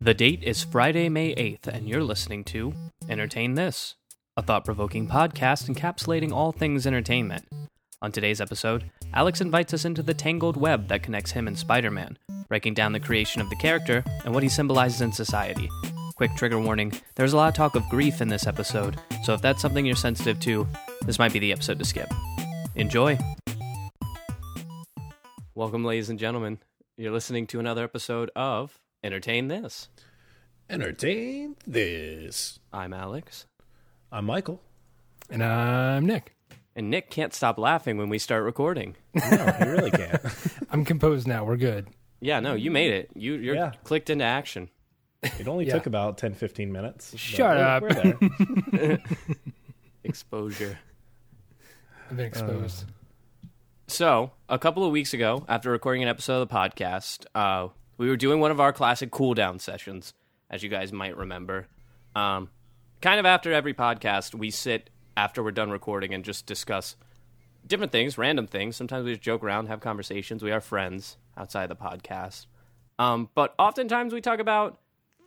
The date is Friday, May 8th, and you're listening to Entertain This, a thought provoking podcast encapsulating all things entertainment. On today's episode, Alex invites us into the tangled web that connects him and Spider Man, breaking down the creation of the character and what he symbolizes in society. Quick trigger warning there's a lot of talk of grief in this episode, so if that's something you're sensitive to, this might be the episode to skip. Enjoy! Welcome, ladies and gentlemen. You're listening to another episode of Entertain This. Entertain this. I'm Alex. I'm Michael. And I'm Nick. And Nick can't stop laughing when we start recording. No, he really can't. I'm composed now. We're good. Yeah, no, you made it. You you're Yeah. clicked into action. It only Yeah. took about 10, 15 minutes. Shut we're- up. We're. Exposure. I've been exposed. So, a couple of weeks ago, after recording an episode of the podcast, uh, we were doing one of our classic cool down sessions, as you guys might remember. Um, kind of after every podcast, we sit after we're done recording and just discuss different things, random things. Sometimes we just joke around, have conversations. We are friends outside the podcast. Um, but oftentimes we talk about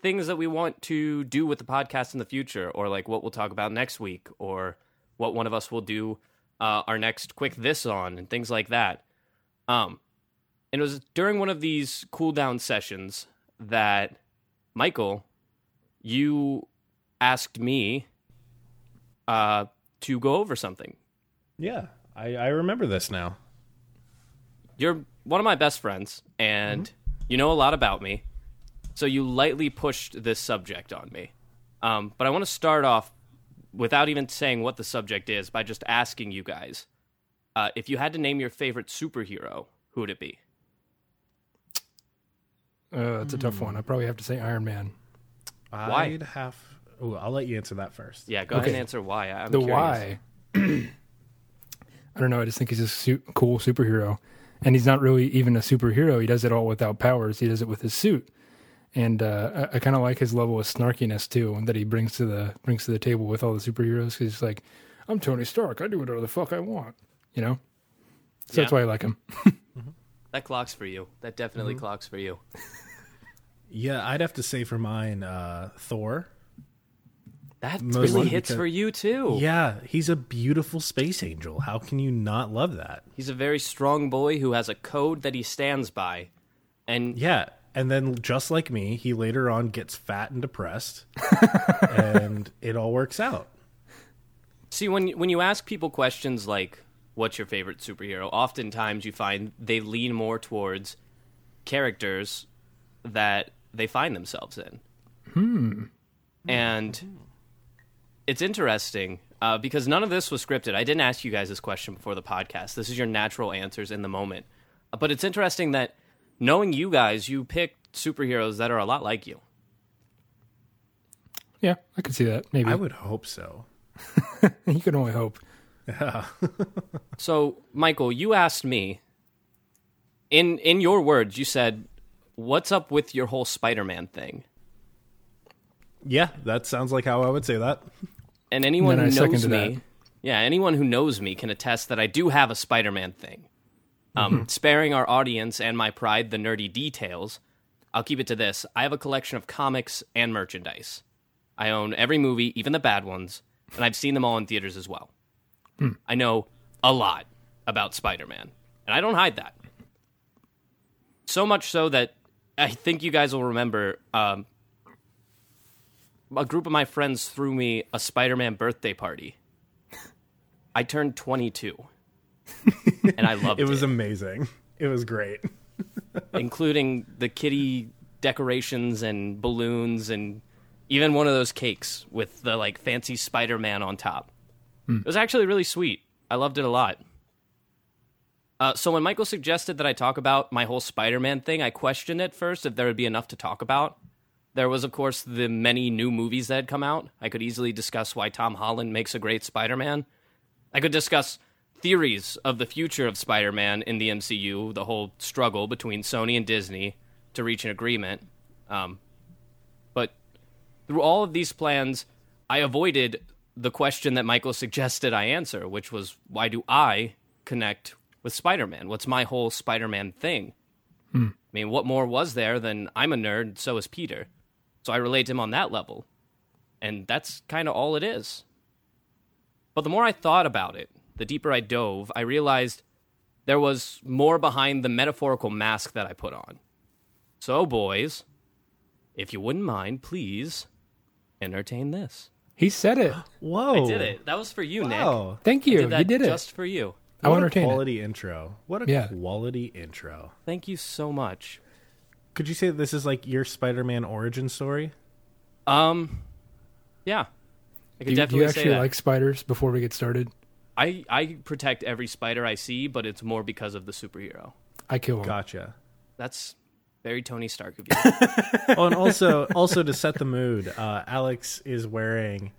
things that we want to do with the podcast in the future, or like what we'll talk about next week, or what one of us will do uh, our next quick this on, and things like that. Um, and it was during one of these cool down sessions that Michael, you asked me uh, to go over something. Yeah, I, I remember this now. You're one of my best friends, and you know a lot about me. So you lightly pushed this subject on me. Um, but I want to start off without even saying what the subject is by just asking you guys uh, if you had to name your favorite superhero, who would it be? Uh, it's a tough one. I probably have to say Iron Man. Why? I'd have. Oh, I'll let you answer that first. Yeah, go ahead Okay. and answer why. I'm the curious. why. I don't know. I just think he's a su- cool superhero, and he's not really even a superhero. He does it all without powers. He does it with his suit, and uh, I, I kind of like his level of snarkiness too, that he brings to the brings to the table with all the superheroes. He's like, "I'm Tony Stark. I do whatever the fuck I want," you know. So that's Yeah. why I like him. That clocks for you. That definitely Mm-hmm. clocks for you. Yeah, I'd have to say for mine, uh, Thor. That Mostly really hits because- for you too. Yeah, he's a beautiful space angel. How can you not love that? He's a very strong boy who has a code that he stands by. And Yeah, and then just like me, he later on gets fat and depressed, and it all works out. see when when you ask people questions like what's your favorite superhero, oftentimes you find they lean more towards characters that they find themselves in. Hmm. And it's interesting uh, because none of this was scripted. I didn't ask you guys this question before the podcast. This is your natural answers in the moment. Uh, But it's interesting that knowing you guys, you picked superheroes that are a lot like you. Yeah, I could see that. Maybe I would hope so. you can only hope. Yeah. So, Michael, you asked me in in your words, you said, "What's up with your whole Spider-Man thing?" Yeah, that sounds like how I would say that. And anyone And who knows me, that. yeah, anyone who knows me can attest that I do have a Spider-Man thing. Um, sparing our audience and my pride the nerdy details, I'll keep it to this: I have a collection of comics and merchandise. I own every movie, even the bad ones, and I've seen them all in theaters as well. I know a lot about Spider-Man, and I don't hide that. So much so that I think you guys will remember um, a group of my friends threw me a Spider-Man birthday party. I turned 22, and I loved It it, was amazing. It was great. including the kitty decorations and balloons, and even one of those cakes with the like fancy Spider-Man on top. It was actually really sweet. I loved it a lot. Uh, so when Michael suggested that I talk about my whole Spider-Man thing, I questioned at first if there would be enough to talk about. There was, of course, the many new movies that had come out. I could easily discuss why Tom Holland makes a great Spider-Man. I could discuss theories of the future of Spider-Man in the MCU, the whole struggle between Sony and Disney to reach an agreement. Um, but through all of these plans, I avoided the question that Michael suggested I answer, which was why do I connect with Spider Man? What's my whole Spider Man thing? Hmm. I mean, what more was there than I'm a nerd, so is Peter? So I relate to him on that level. And that's kind of all it is. But the more I thought about it, the deeper I dove, I realized there was more behind the metaphorical mask that I put on. So, boys, if you wouldn't mind, please entertain this. He said it. Whoa! I did it. That was for you, Nick. Wow. Thank I you. did that you did it. just for you. I What want to a entertain it. quality intro. What a Yeah. quality intro. Thank you so much. Could you say that this is like your Spider-Man origin story? Um, yeah, I could Do you, do definitely you say actually that. like spiders before we get started? I I protect every spider I see, but it's more because of the superhero. I kill them. Gotcha. That's very Tony Stark of you. oh, and also, also to set the mood, uh, Alex is wearing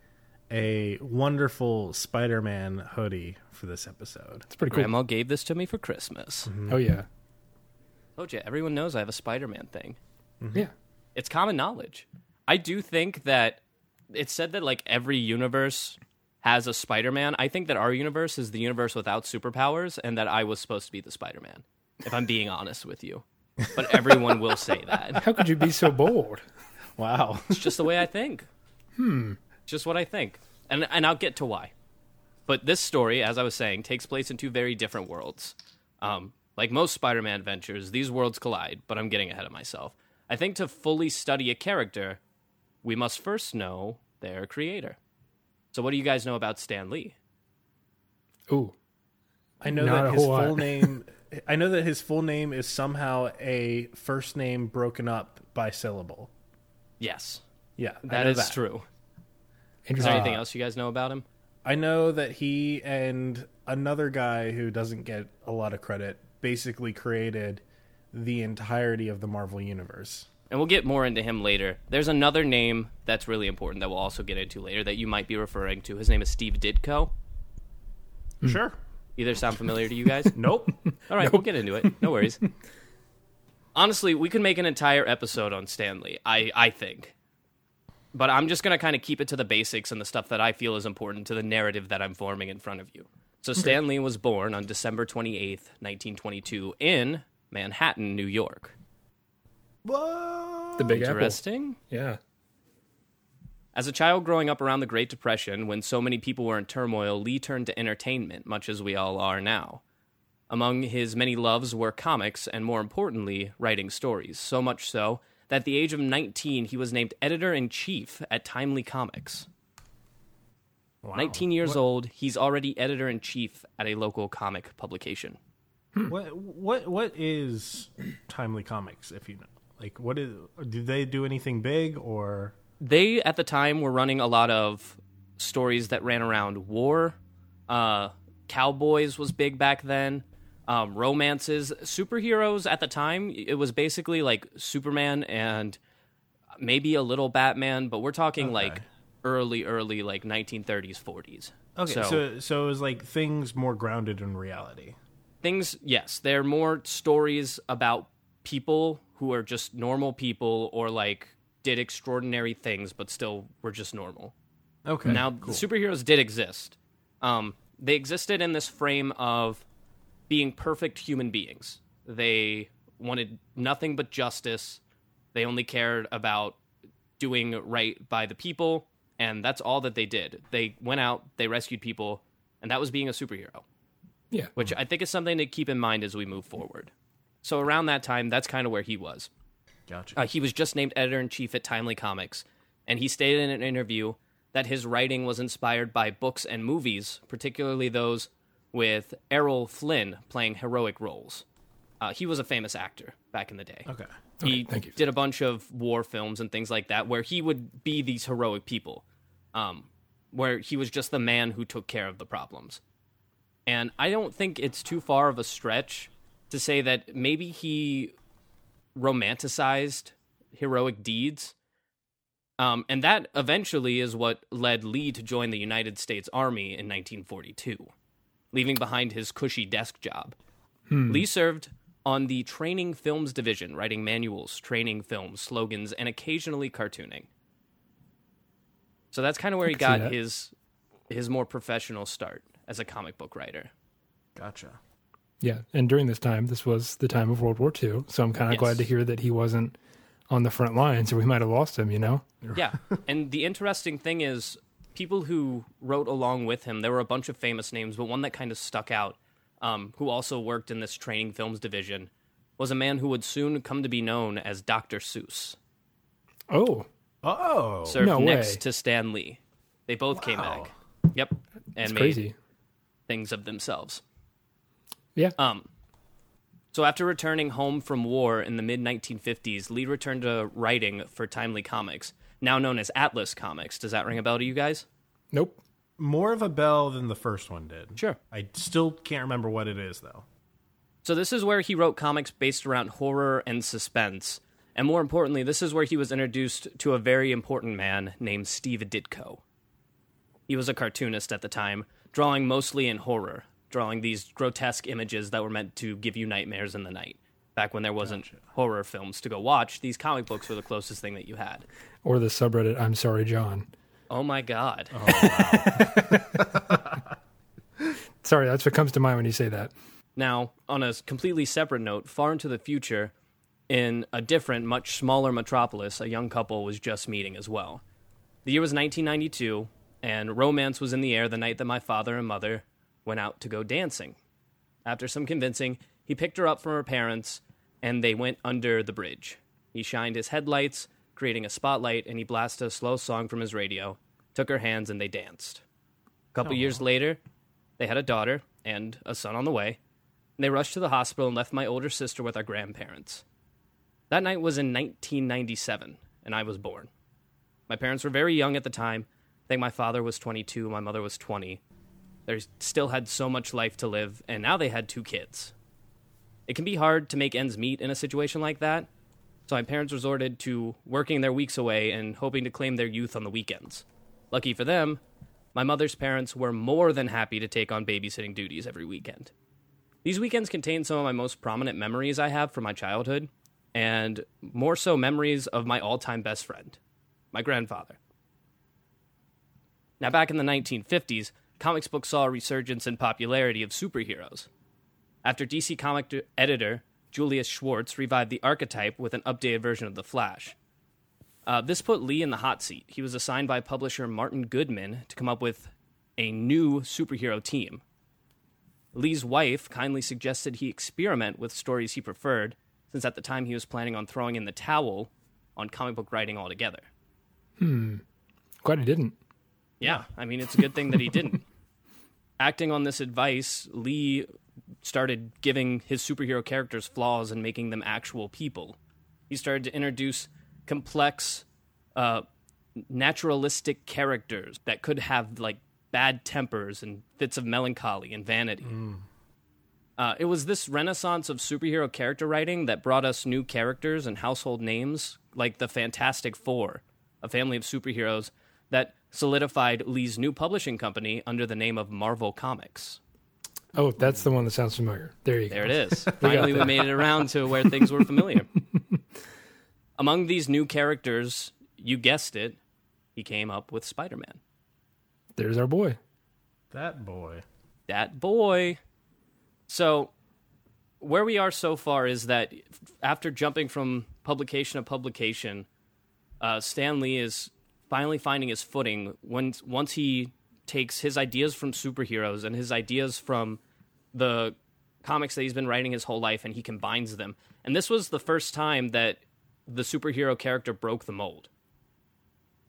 a wonderful Spider-Man hoodie for this episode. It's pretty cool. Grandma gave this to me for Christmas. Oh yeah, Oh yeah. everyone knows I have a Spider-Man thing. yeah. It's common knowledge. I do think that it's said that like every universe has a Spider-Man. I think that our universe is the universe without superpowers, and that I was supposed to be the Spider-Man. If I'm being honest with you, but everyone will say that. How could you be so bold? Wow. It's just the way I think. Hmm. Just what I think. And and I'll get to why. But this story, as I was saying, takes place in two very different worlds. Um, like most Spider-Man adventures, these worlds collide, but I'm getting ahead of myself. I think to fully study a character, we must first know their creator. So what do you guys know about Stan Lee? Ooh, I know Not that his full name. I know that his full name is somehow a first name broken up by syllable. Yes, Yeah, that is that true. Is interesting. there uh, anything else you guys know about him? I know that he and another guy who doesn't get a lot of credit basically created the entirety of the Marvel universe. and we'll get more into him later. There's another name that's really important that we'll also get into later that you might be referring to. His name is Steve Ditko. Hmm. Sure. Either sound familiar to you guys? Nope. All right, we'll get into it. No worries. Honestly, we could make an entire episode on Stan Lee. I I think, but I'm just gonna kind of keep it to the basics and the stuff that I feel is important to the narrative that I'm forming in front of you. So Stan Lee was born on December 28th, 1922, in Manhattan, New York. Whoa. the Big Apple. Interesting. Yeah. As a child growing up around the Great Depression, when so many people were in turmoil, Lee turned to entertainment, much as we all are now. Among his many loves were comics and, more importantly, writing stories. So much so that at the age of 19, he was named editor in chief at Timely Comics. 19 years old, he's already editor in chief at a local comic publication. Hmm. What what what is Timely Comics? If you know, like, what is? Do they do anything big or? They at the time were running a lot of stories that ran around war. Uh cowboys was big back then. Um romances. Superheroes at the time it was basically like superman and maybe a little batman but we're talking like early early like 1930s 40s Okay, So- so so, it was like things more grounded in reality. things yes they're more stories about people who are just normal people or like did extraordinary things but still were just normal Okay. Now, the superheroes did exist. Um, they existed in this frame of being perfect human beings. They wanted nothing but justice. They only cared about doing right by the people, and that's all that they did. They went out, they rescued people, and that was being a superhero, Yeah. which I think is something to keep in mind as we move forward. So, around that time, that's kind of where he was. Gotcha. Uh, he was just named editor in chief at Timely Comics, and he stated in an interview that his writing was inspired by books and movies, particularly those with Errol Flynn playing heroic roles. Uh, he was a famous actor back in the day. okay. He thank you. did a bunch of war films and things like that where he would be these heroic people, um, where he was just the man who took care of the problems. And I don't think it's too far of a stretch to say that maybe he romanticized heroic deeds. Um, and that eventually is what led Lee to join the United States Army in 1942, leaving behind his cushy desk job. Lee served on the training films division, writing manuals, training films, slogans, and occasionally cartooning. So that's kind of where he got his his more professional start as a comic book writer. Gotcha. Yeah. And during this time, this was the time of World War II. So I'm kind of Yes. glad to hear that he wasn't on the front lines, or we might have lost him. You know. Yeah. and the interesting thing is, people who wrote along with him, there were a bunch of famous names, but one that kind of stuck out, um, who also worked in this training films division, was a man who would soon come to be known as Dr. Seuss, Oh, Oh, served No next way. to Stan Lee. They both came back. Yep. And it's made crazy. things of themselves. Yeah. Um, so after returning home from war in the mid 1950s, Lee returned to writing for Timely Comics, now known as Atlas Comics. Does that ring a bell to you guys? nope. more of a bell than the first one did. Sure. I still can't remember what it is though. So this is where he wrote comics based around horror and suspense. And more importantly, this is where he was introduced to a very important man named Steve Ditko. He was a cartoonist at the time, drawing mostly in horror, drawing these grotesque images that were meant to give you nightmares in the night. Back when there wasn't horror films to go watch, these comic books were the closest thing that you had. Or the subreddit. I'm sorry, John. Oh my god. Oh, wow. Sorry, that's what comes to mind when you say that. Now, on a completely separate note, far into the future, in a different, much smaller metropolis, a young couple was just meeting as well. The year was 1992, and romance was in the air the night that my father and mother went out to go dancing. After some convincing, he picked her up from her parents, and they went under the bridge. He shined his headlights, creating a spotlight, and he blasted a slow song from his radio, took her hands, and they danced. A couple oh, years later, they had a daughter and a son on the way. And they rushed to the hospital and left my older sister with our grandparents. That night was in 1997, and I was born. My parents were very young at the time. I think my father was 22, my mother was 20. They still had so much life to live, and now they had two kids. It can be hard to make ends meet in a situation like that, so my parents resorted to working their weeks away and hoping to claim their youth on the weekends. Lucky for them, my mother's parents were more than happy to take on babysitting duties every weekend. These weekends contain some of my most prominent memories I have from my childhood, and more so memories of my all time best friend, my grandfather. Now, back in the 1950s, comics books saw a resurgence in popularity of superheroes. After DC comic d- editor Julius Schwartz revived the archetype with an updated version of The Flash, uh, this put Lee in the hot seat. He was assigned by publisher Martin Goodman to come up with a new superhero team. Lee's wife kindly suggested he experiment with stories he preferred, since at the time he was planning on throwing in the towel on comic book writing altogether. Hmm. Glad he didn't. Yeah, I mean, it's a good thing that he didn't. Acting on this advice, Lee started giving his superhero characters flaws and making them actual people. He started to introduce complex, uh, naturalistic characters that could have like bad tempers and fits of melancholy and vanity. Uh, it was this renaissance of superhero character writing that brought us new characters and household names like the Fantastic Four, a family of superheroes that solidified Lee's new publishing company under the name of Marvel Comics. Oh, that's the one that sounds familiar. There you go. There it is. Finally, we made it around to where things were familiar. Among these new characters, you guessed it, he came up with Spider Man. There's our boy. That boy. that boy. So, where we are so far is that after jumping from publication to publication, uh, Stan Lee is finally finding his footing when once he takes his ideas from superheroes and his ideas from the comics that he's been writing his whole life and he combines them. And this was the first time that the superhero character broke the mold.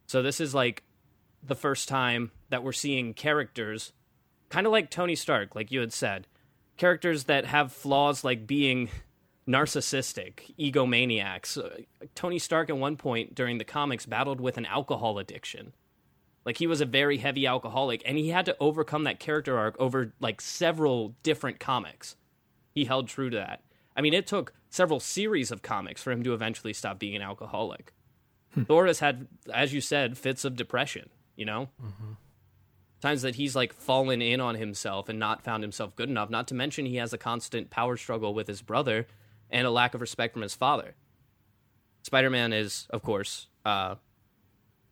So this is like the first time that we're seeing characters kind of like Tony Stark, like you had said, characters that have flaws like being narcissistic, egomaniacs. Uh, Tony Stark at one point during the comics battled with an alcohol addiction. Like he was a very heavy alcoholic and he had to overcome that character arc over like several different comics. He held true to that. I mean, it took several series of comics for him to eventually stop being an alcoholic. Thor has had, as you said, fits of depression, you know? times that he's like fallen in on himself and not found himself good enough. Not to mention he has a constant power struggle with his brother and a lack of respect from his father. Spider Man is, of course, uh,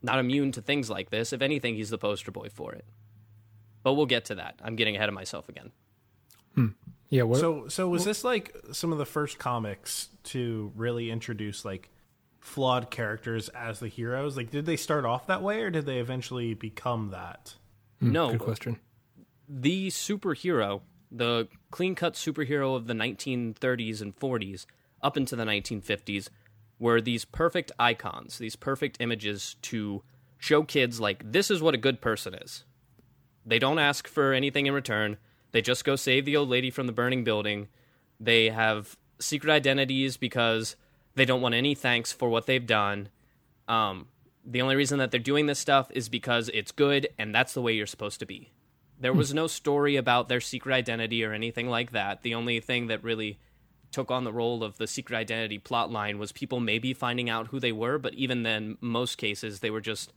not immune to things like this. If anything, he's the poster boy for it. But we'll get to that. I'm getting ahead of myself again. Yeah. What? So so was this like some of the first comics to really introduce like flawed characters as the heroes? Like, did they start off that way, or did they eventually become that? no, Good question. the superhero, the clean cut superhero of the 1930s and 40s up into the 1950s, were these perfect icons, these perfect images to show kids, like, this is what a good person is. They don't ask for anything in return, they just go save the old lady from the burning building. They have secret identities because they don't want any thanks for what they've done. Um, the only reason that they're doing this stuff is because it's good and that's the way you're supposed to be. There was no story about their secret identity or anything like that. The only thing that really took on the role of the secret identity plot line was people maybe finding out who they were, but even then, most cases, they were just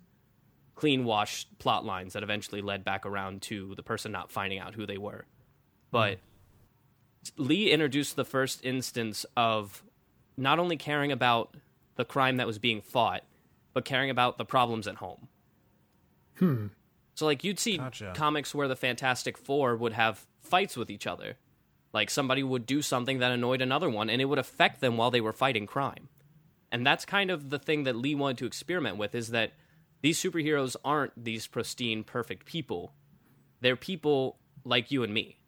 clean washed plot lines that eventually led back around to the person not finding out who they were. But Lee introduced the first instance of not only caring about the crime that was being fought, but caring about the problems at home. Hmm. So, like, you'd see Gotcha. comics where the Fantastic Four would have fights with each other. Like, somebody would do something that annoyed another one, and it would affect them while they were fighting crime. And that's kind of the thing that Lee wanted to experiment with is that these superheroes aren't these pristine, perfect people. They're people like you and me.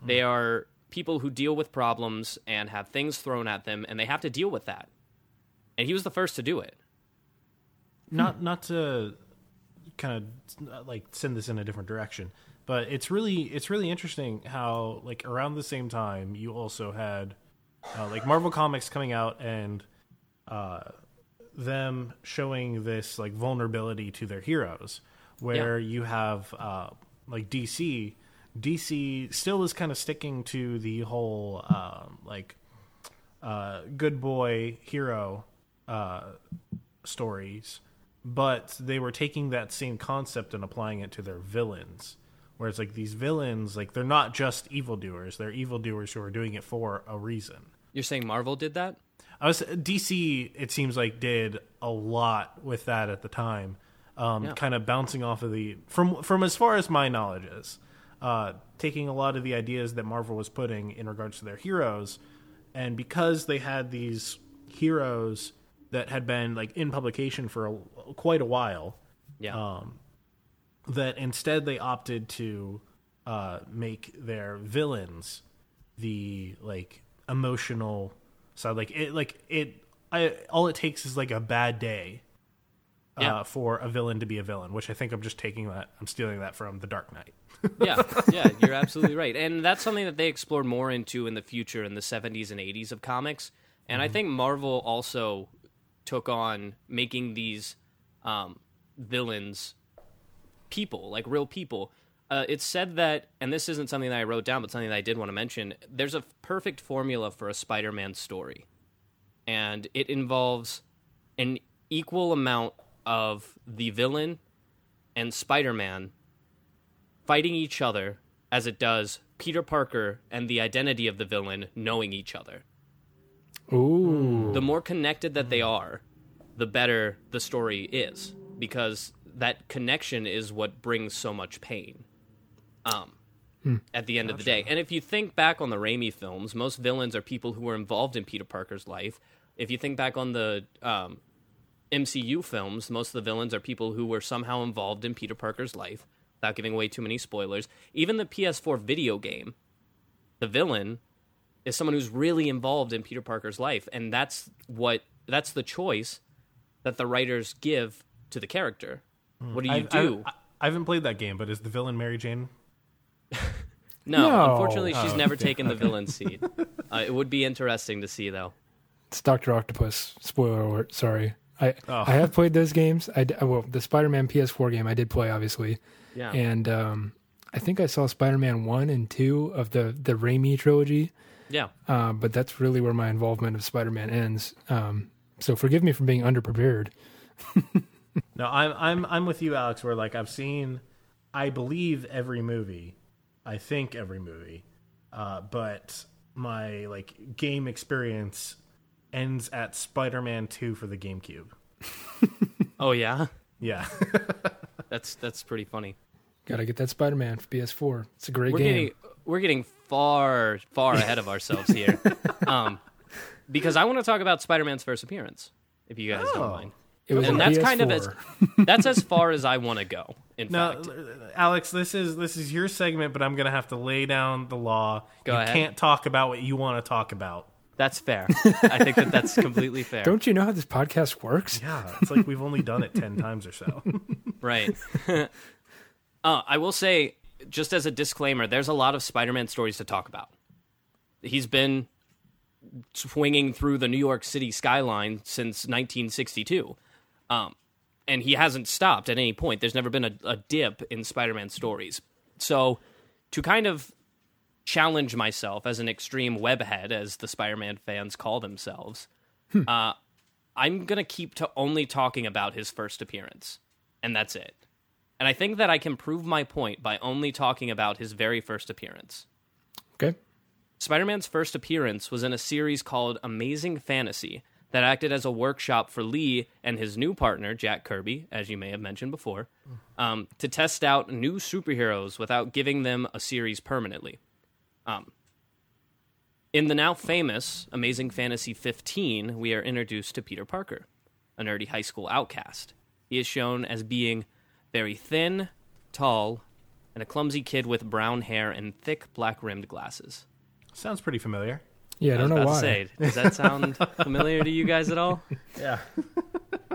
Hmm. They are people who deal with problems and have things thrown at them, and they have to deal with that. And he was the first to do it. Not not to kind of like send this in a different direction, but it's really it's really interesting how like around the same time you also had uh, like Marvel Comics coming out and uh, them showing this like vulnerability to their heroes, where you have uh, like DC. DC still is kind of sticking to the whole um, like uh, good boy hero uh, stories, but they were taking that same concept and applying it to their villains. Where it's like these villains, like they're not just evildoers; they're evildoers who are doing it for a reason. You're saying Marvel did that? I was DC. It seems like did a lot with that at the time, um, Yeah. kind of bouncing off of the from from as far as my knowledge is, uh, taking a lot of the ideas that Marvel was putting in regards to their heroes, and because they had these heroes that had been like in publication for a, quite a while, Yeah. that instead they opted to uh, make their villains the like emotional side. Like it, like it. I all it takes is like a bad day uh, Yeah. for a villain to be a villain, which I think I'm just taking that. I'm stealing that from The Dark Knight. yeah, yeah, you're absolutely right. And that's something that they explored more into in the future in the 70s and 80s of comics. And I think Marvel also took on making these um, villains people, like real people. Uh, it's said that, and this isn't something that I wrote down, but something that I did want to mention. There's a perfect formula for a Spider-Man story, and it involves an equal amount of the villain and Spider-Man fighting each other as it does Peter Parker and the identity of the villain knowing each other. Ooh. The more connected that they are, the better the story is because that connection is what brings so much pain. Um at the end of the day. And if you think back on the Raimi films, most villains are people who were involved in Peter Parker's life. If you think back on the um, MCU films, most of the villains are people who were somehow involved in Peter Parker's life, without giving away too many spoilers. Even the PS4 video game, the villain is someone who's really involved in Peter Parker's life, and that's what that's the choice that the writers give to the character. What do you I, do? I, I haven't played that game, but is the villain Mary Jane? no, No. unfortunately, she's Oh. never taken the villain seat. Uh, it would be interesting to see, though. It's Doctor Octopus. Spoiler alert. Sorry. I Oh. I have played those games. I d- well the Spider-Man PS4 game I did play obviously, Yeah, and um, I think I saw Spider-Man one and two of the the Raimi trilogy. Yeah. Uh, but that's really where my involvement of Spider-Man ends. Um, so forgive me for being underprepared. No, I'm I'm I'm with you, Alex. Where like I've seen, I believe every movie, I think every movie, uh, but my like game experience ends at Spider-Man Two for the GameCube. Oh yeah, Yeah, that's that's pretty funny. Got to get that Spider-Man for PS4. It's a great We're game. getting we're getting far far ahead of ourselves here. um, because I want to talk about Spider-Man's first appearance, if you guys Oh. don't mind. It was And on that's kind of as that's as far as I want to go. In No, fact, Alex, this is this is your segment, but I'm gonna have to lay down the law. Go you ahead. can't talk about what you want to talk about. that's fair. I think that that's completely fair. Don't you know how this podcast works? Yeah, it's like we've only done it ten times or so. Right. uh, I will say, just as a disclaimer, there's a lot of Spider-Man stories to talk about. He's been swinging through the New York City skyline since 1962, um, and he hasn't stopped at any point. There's never been a, a dip in Spider-Man stories. So, to kind of challenge myself as an extreme webhead, as the Spider-Man fans call themselves, uh, I'm gonna keep to only talking about his first appearance, and that's it. And I think that I can prove my point by only talking about his very first appearance. Okay. Spider Man's first appearance was in a series called Amazing Fantasy that acted as a workshop for Lee and his new partner, Jack Kirby, as you may have mentioned before, um, to test out new superheroes without giving them a series permanently. Um, in the now famous Amazing Fantasy 15, we are introduced to Peter Parker, a nerdy high school outcast. He is shown as being very thin, tall, and a clumsy kid with brown hair and thick black rimmed glasses. Sounds pretty familiar. Yeah, I I don't was know about why. to say, does that sound familiar to you guys at all? Yeah.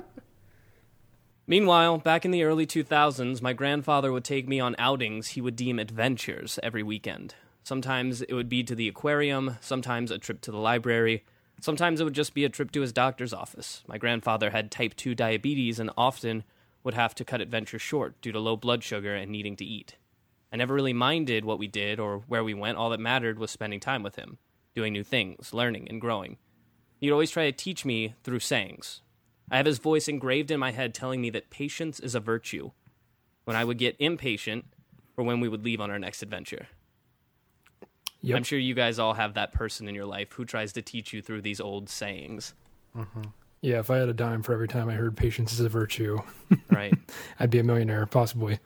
Meanwhile, back in the early 2000s, my grandfather would take me on outings he would deem adventures every weekend. Sometimes it would be to the aquarium, sometimes a trip to the library, sometimes it would just be a trip to his doctor's office. My grandfather had type 2 diabetes and often would have to cut adventures short due to low blood sugar and needing to eat. I never really minded what we did or where we went. All that mattered was spending time with him, doing new things, learning, and growing. He'd always try to teach me through sayings. I have his voice engraved in my head telling me that patience is a virtue when I would get impatient or when we would leave on our next adventure. Yep. I'm sure you guys all have that person in your life who tries to teach you through these old sayings, mm-hmm. Yeah, if I had a dime for every time I heard patience is a virtue, right? I'd be a millionaire, possibly.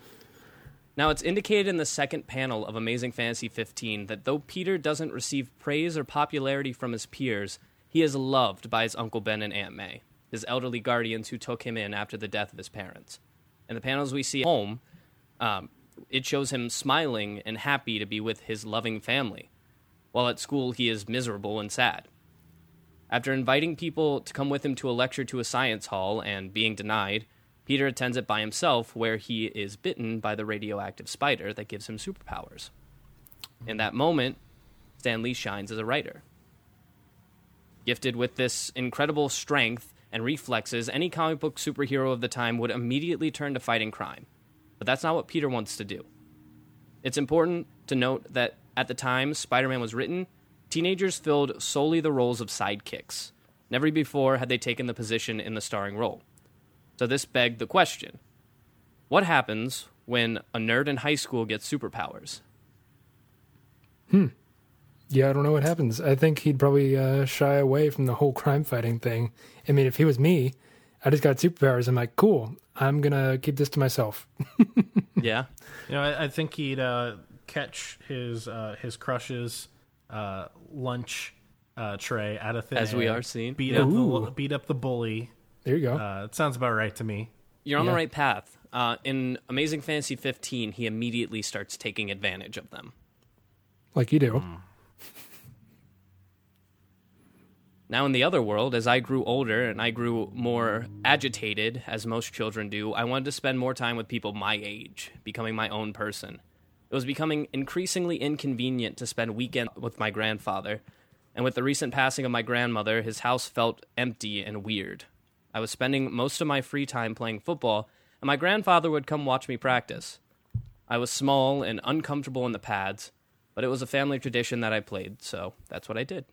Now, it's indicated in the second panel of Amazing Fantasy 15 that though Peter doesn't receive praise or popularity from his peers, he is loved by his Uncle Ben and Aunt May, his elderly guardians who took him in after the death of his parents. In the panels we see at home, um, it shows him smiling and happy to be with his loving family, while at school he is miserable and sad. After inviting people to come with him to a lecture to a science hall and being denied, Peter attends it by himself, where he is bitten by the radioactive spider that gives him superpowers. In that moment, Stan Lee shines as a writer. Gifted with this incredible strength and reflexes, any comic book superhero of the time would immediately turn to fighting crime. But that's not what Peter wants to do. It's important to note that at the time Spider Man was written, teenagers filled solely the roles of sidekicks. Never before had they taken the position in the starring role. So this begged the question what happens when a nerd in high school gets superpowers? Hmm. Yeah, I don't know what happens. I think he'd probably uh, shy away from the whole crime fighting thing. I mean, if he was me, I just got superpowers. I'm like, cool. I'm gonna keep this to myself. Yeah. You know, I, I think he'd uh, catch his uh, his crush's uh, lunch uh, tray out of thin As we are seeing. Beat Yeah. up the beat up the bully. There you go. Uh, it sounds about right to me. You're on Yeah. the right path. Uh, in Amazing Fantasy 15, he immediately starts taking advantage of them. like you do. Now, in the other world, as I grew older and I grew more agitated, as most children do, I wanted to spend more time with people my age, becoming my own person. It was becoming increasingly inconvenient to spend weekends with my grandfather, and with the recent passing of my grandmother, his house felt empty and weird. I was spending most of my free time playing football, and my grandfather would come watch me practice. I was small and uncomfortable in the pads, but it was a family tradition that I played, so that's what I did.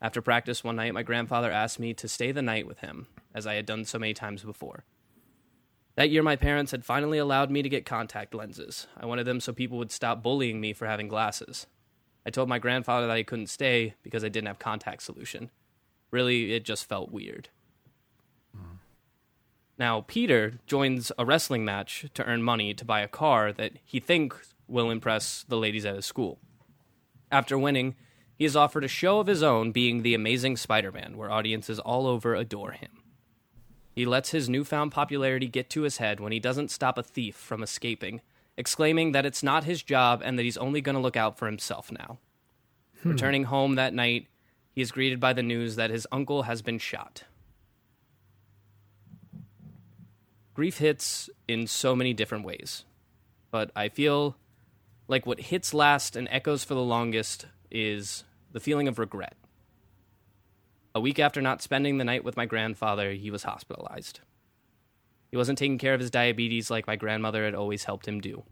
After practice one night, my grandfather asked me to stay the night with him, as I had done so many times before. That year, my parents had finally allowed me to get contact lenses. I wanted them so people would stop bullying me for having glasses. I told my grandfather that I couldn't stay because I didn't have contact solution. Really, it just felt weird. Now, Peter joins a wrestling match to earn money to buy a car that he thinks will impress the ladies at his school. After winning, he is offered a show of his own, being The Amazing Spider Man, where audiences all over adore him. He lets his newfound popularity get to his head when he doesn't stop a thief from escaping, exclaiming that it's not his job and that he's only going to look out for himself now. Hmm. Returning home that night, he is greeted by the news that his uncle has been shot. Grief hits in so many different ways, but I feel like what hits last and echoes for the longest is the feeling of regret. A week after not spending the night with my grandfather, he was hospitalized. He wasn't taking care of his diabetes like my grandmother had always helped him do.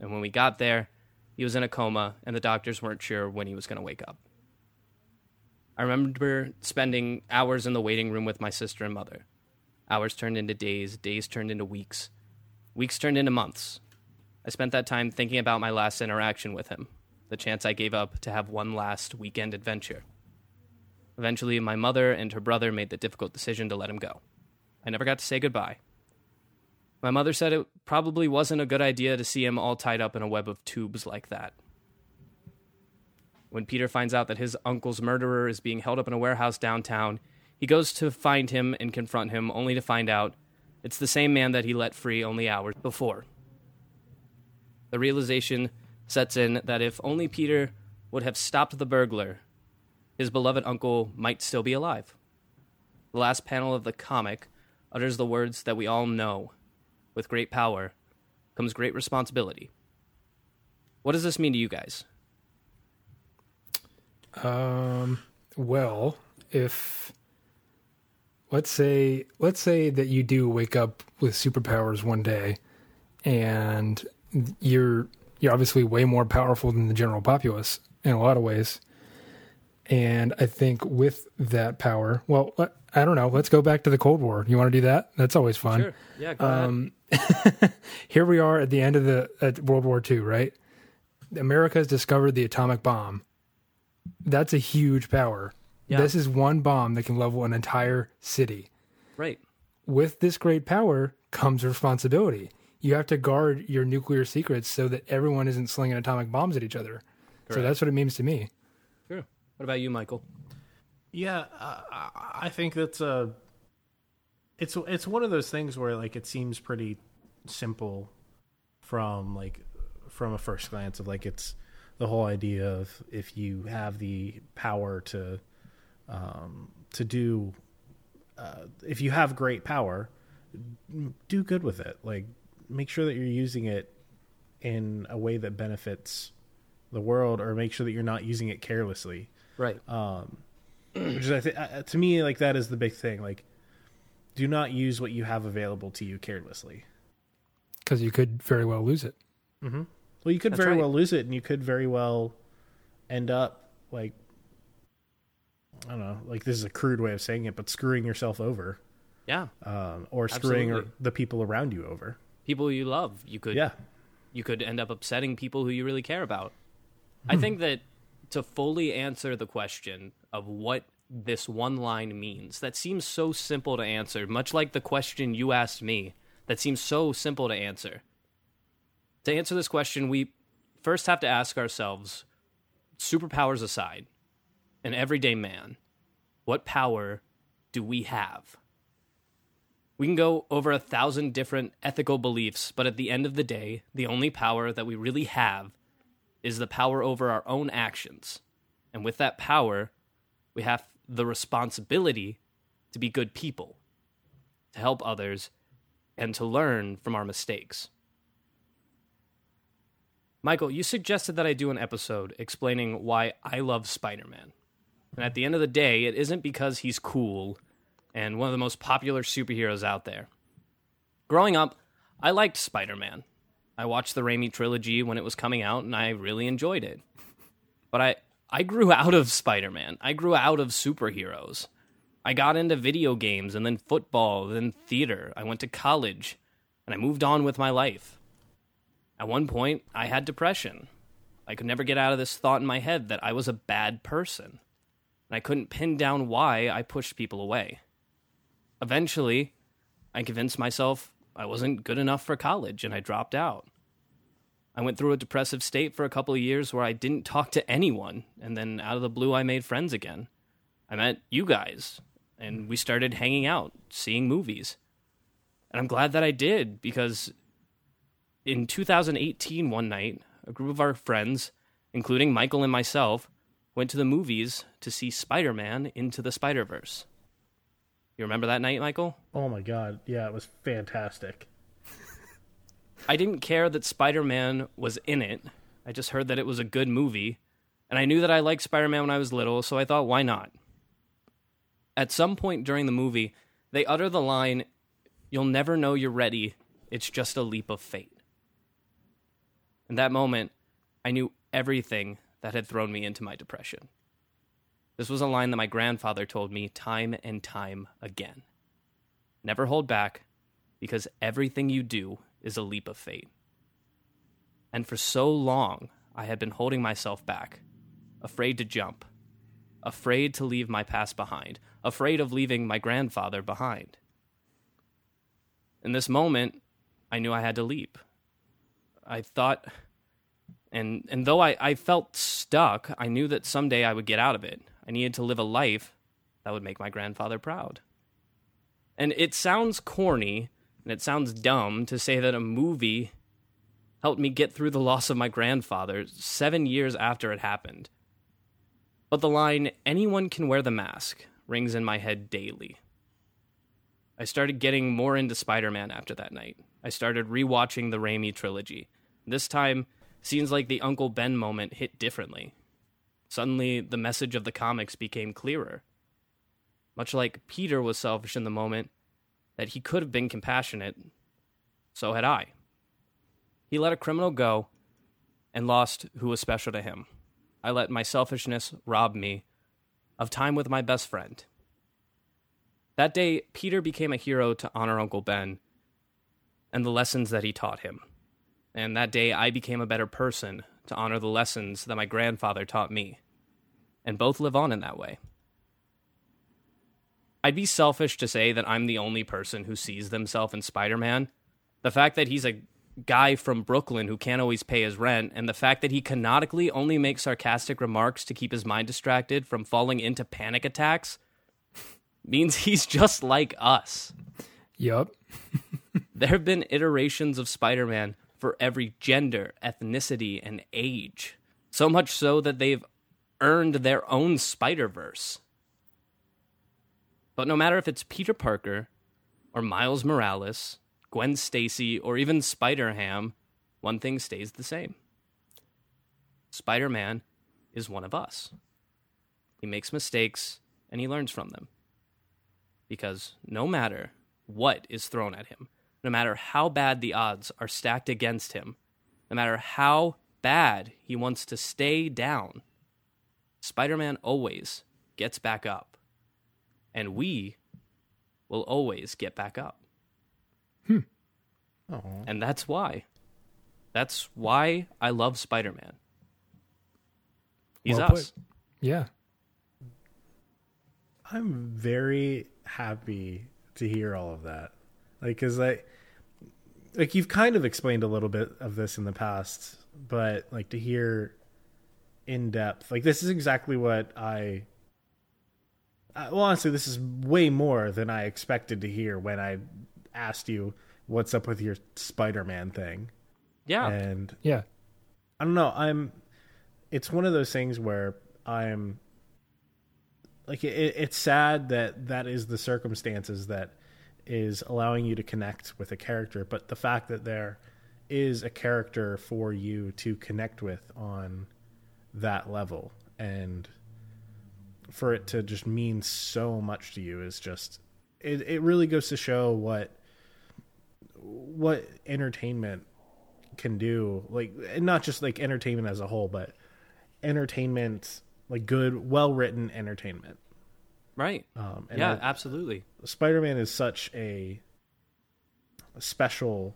And when we got there, he was in a coma, and the doctors weren't sure when he was going to wake up. I remember spending hours in the waiting room with my sister and mother. Hours turned into days, days turned into weeks, weeks turned into months. I spent that time thinking about my last interaction with him, the chance I gave up to have one last weekend adventure. Eventually, my mother and her brother made the difficult decision to let him go. I never got to say goodbye. My mother said it probably wasn't a good idea to see him all tied up in a web of tubes like that. When Peter finds out that his uncle's murderer is being held up in a warehouse downtown, he goes to find him and confront him, only to find out it's the same man that he let free only hours before. The realization sets in that if only Peter would have stopped the burglar, his beloved uncle might still be alive. The last panel of the comic utters the words that we all know with great power comes great responsibility. What does this mean to you guys? Um, well, if let's say let's say that you do wake up with superpowers one day, and you're you're obviously way more powerful than the general populace in a lot of ways. And I think with that power, well, I don't know. Let's go back to the Cold War. You want to do that? That's always fun. Sure. Yeah, Um, here we are at the end of the at World War II, right? America has discovered the atomic bomb. That's a huge power. Yeah. This is one bomb that can level an entire city. Right. With this great power comes responsibility. You have to guard your nuclear secrets so that everyone isn't slinging atomic bombs at each other. So that's what it means to me. What about you, Michael? Yeah, uh, I- I think that's a. It's it's one of those things where like it seems pretty simple from like from a first glance of like it's the whole idea of if you have the power to um, to do uh, if you have great power do good with it like make sure that you're using it in a way that benefits the world or make sure that you're not using it carelessly Right. which is I think uh, to me like that is the big thing like do not use what you have available to you carelessly Because you could very well lose it. well you could That's very right. well lose it and you could very well end up like i don't know like this is a crude way of saying it but screwing yourself over yeah. um, or screwing or Absolutely. the people around you over People you love, you could yeah you could end up upsetting people who you really care about. I think that to fully answer the question of what this one line means, that seems so simple to answer, much like the question you asked me, that seems so simple to answer. To answer this question, we first have to ask ourselves superpowers aside, an everyday man, what power do we have? We can go over a thousand different ethical beliefs, but at the end of the day, the only power that we really have is the power over our own actions. And with that power, we have the responsibility to be good people, to help others, and to learn from our mistakes. Michael, you suggested that I do an episode explaining why I love Spider Man. And at the end of the day, it isn't because he's cool and one of the most popular superheroes out there. Growing up, I liked Spider Man. I watched the Raimi trilogy when it was coming out, and I really enjoyed it. But I, I grew out of Spider Man. I grew out of superheroes. I got into video games, and then football, then theater. I went to college, and I moved on with my life. At one point, I had depression. I could never get out of this thought in my head that I was a bad person. And I couldn't pin down why I pushed people away. Eventually, I convinced myself I wasn't good enough for college and I dropped out. I went through a depressive state for a couple of years where I didn't talk to anyone, and then out of the blue, I made friends again. I met you guys, and we started hanging out, seeing movies. And I'm glad that I did because in 2018, one night, a group of our friends, including Michael and myself, went to the movies to see Spider Man Into the Spider Verse. You remember that night, Michael? Oh my god, yeah, it was fantastic. I didn't care that Spider Man was in it. I just heard that it was a good movie. And I knew that I liked Spider Man when I was little, so I thought, why not? At some point during the movie, they utter the line, You'll never know you're ready. It's just a leap of fate. In that moment, I knew everything that had thrown me into my depression. This was a line that my grandfather told me time and time again. Never hold back, because everything you do is a leap of fate. And for so long, I had been holding myself back, afraid to jump, afraid to leave my past behind, afraid of leaving my grandfather behind. In this moment, I knew I had to leap. I thought, and, and though I, I felt stuck, I knew that someday I would get out of it. I needed to live a life that would make my grandfather proud. And it sounds corny, and it sounds dumb to say that a movie helped me get through the loss of my grandfather seven years after it happened. But the line, anyone can wear the mask, rings in my head daily. I started getting more into Spider Man after that night. I started rewatching the Raimi trilogy. This time, scenes like the Uncle Ben moment hit differently. Suddenly, the message of the comics became clearer. Much like Peter was selfish in the moment, that he could have been compassionate, so had I. He let a criminal go and lost who was special to him. I let my selfishness rob me of time with my best friend. That day, Peter became a hero to honor Uncle Ben and the lessons that he taught him. And that day, I became a better person to honor the lessons that my grandfather taught me. And both live on in that way. I'd be selfish to say that I'm the only person who sees themselves in Spider Man. The fact that he's a guy from Brooklyn who can't always pay his rent, and the fact that he canonically only makes sarcastic remarks to keep his mind distracted from falling into panic attacks means he's just like us. Yup. there have been iterations of Spider Man for every gender, ethnicity, and age. So much so that they've earned their own Spider Verse. But no matter if it's Peter Parker or Miles Morales, Gwen Stacy, or even Spider Ham, one thing stays the same Spider Man is one of us. He makes mistakes and he learns from them. Because no matter what is thrown at him, no matter how bad the odds are stacked against him, no matter how bad he wants to stay down, Spider Man always gets back up and we will always get back up. Hmm. And that's why. That's why I love Spider Man. He's Well us. put. Yeah. I'm very happy to hear all of that. Like, cause I, like you've kind of explained a little bit of this in the past, but like to hear in depth, like this is exactly what I. Uh, well, honestly, this is way more than I expected to hear when I asked you what's up with your Spider-Man thing, Yeah. and Yeah. I don't know. I'm. It's one of those things where I'm. Like it, it's sad that that is the circumstances that is allowing you to connect with a character, but the fact that there is a character for you to connect with on that level and for it to just mean so much to you is just it, it really goes to show what what entertainment can do. Like and not just like entertainment as a whole but entertainment like good well written entertainment right. um and Yeah, it- absolutely. spider-man is such a, a special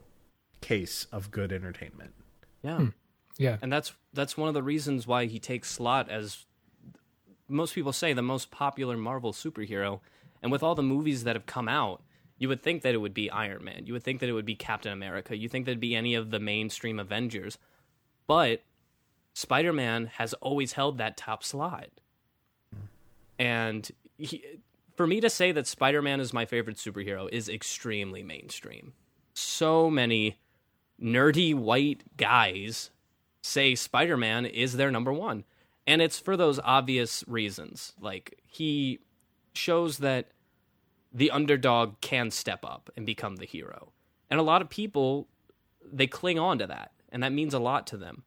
case of good entertainment Yeah. Yeah. And that's that's one of the reasons why he takes slot as most people say the most popular Marvel superhero. And with all the movies that have come out, you would think that it would be Iron Man. You would think that it would be Captain America. You think that it'd be any of the mainstream Avengers. But Spider Man has always held that top slot. And he, for me to say that Spider Man is my favorite superhero is extremely mainstream. So many nerdy white guys say Spider Man is their number one. And it's for those obvious reasons. Like, he shows that the underdog can step up and become the hero. And a lot of people, they cling on to that. And that means a lot to them.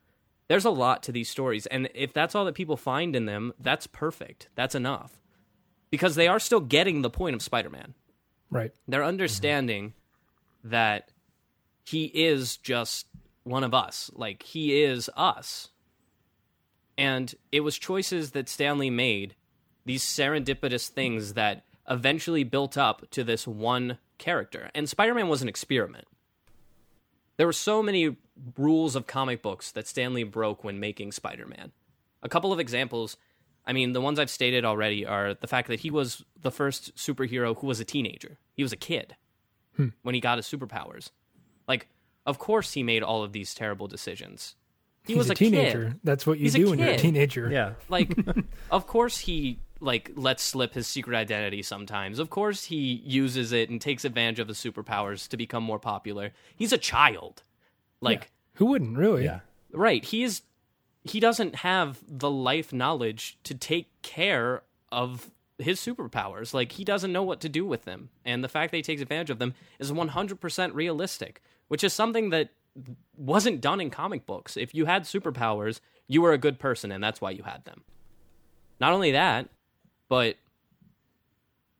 There's a lot to these stories. And if that's all that people find in them, that's perfect. That's enough. Because they are still getting the point of Spider Man. Right. They're mm-hmm. understanding that he is just one of us. Like he is us. And it was choices that Stan Lee made, these serendipitous things that eventually built up to this one character. And Spider-Man was an experiment. There were so many rules of comic books that Stan Lee broke when making Spider-Man. A couple of examples I mean, the ones I've stated already are the fact that he was the first superhero who was a teenager. He was a kid hmm. when he got his superpowers. Like, of course, he made all of these terrible decisions. He He's was a, a, teenager. Kid. That's what you He's do when you're a teenager. Yeah. Like, of course, he like lets slip his secret identity sometimes. Of course, he uses it and takes advantage of his superpowers to become more popular. He's a child. Like, Who wouldn't really? Yeah. right? He is. He doesn't have the life knowledge to take care of his superpowers. Like he doesn't know what to do with them, and the fact that he takes advantage of them is 100% realistic, which is something that wasn't done in comic books. If you had superpowers, you were a good person, and that's why you had them. Not only that, but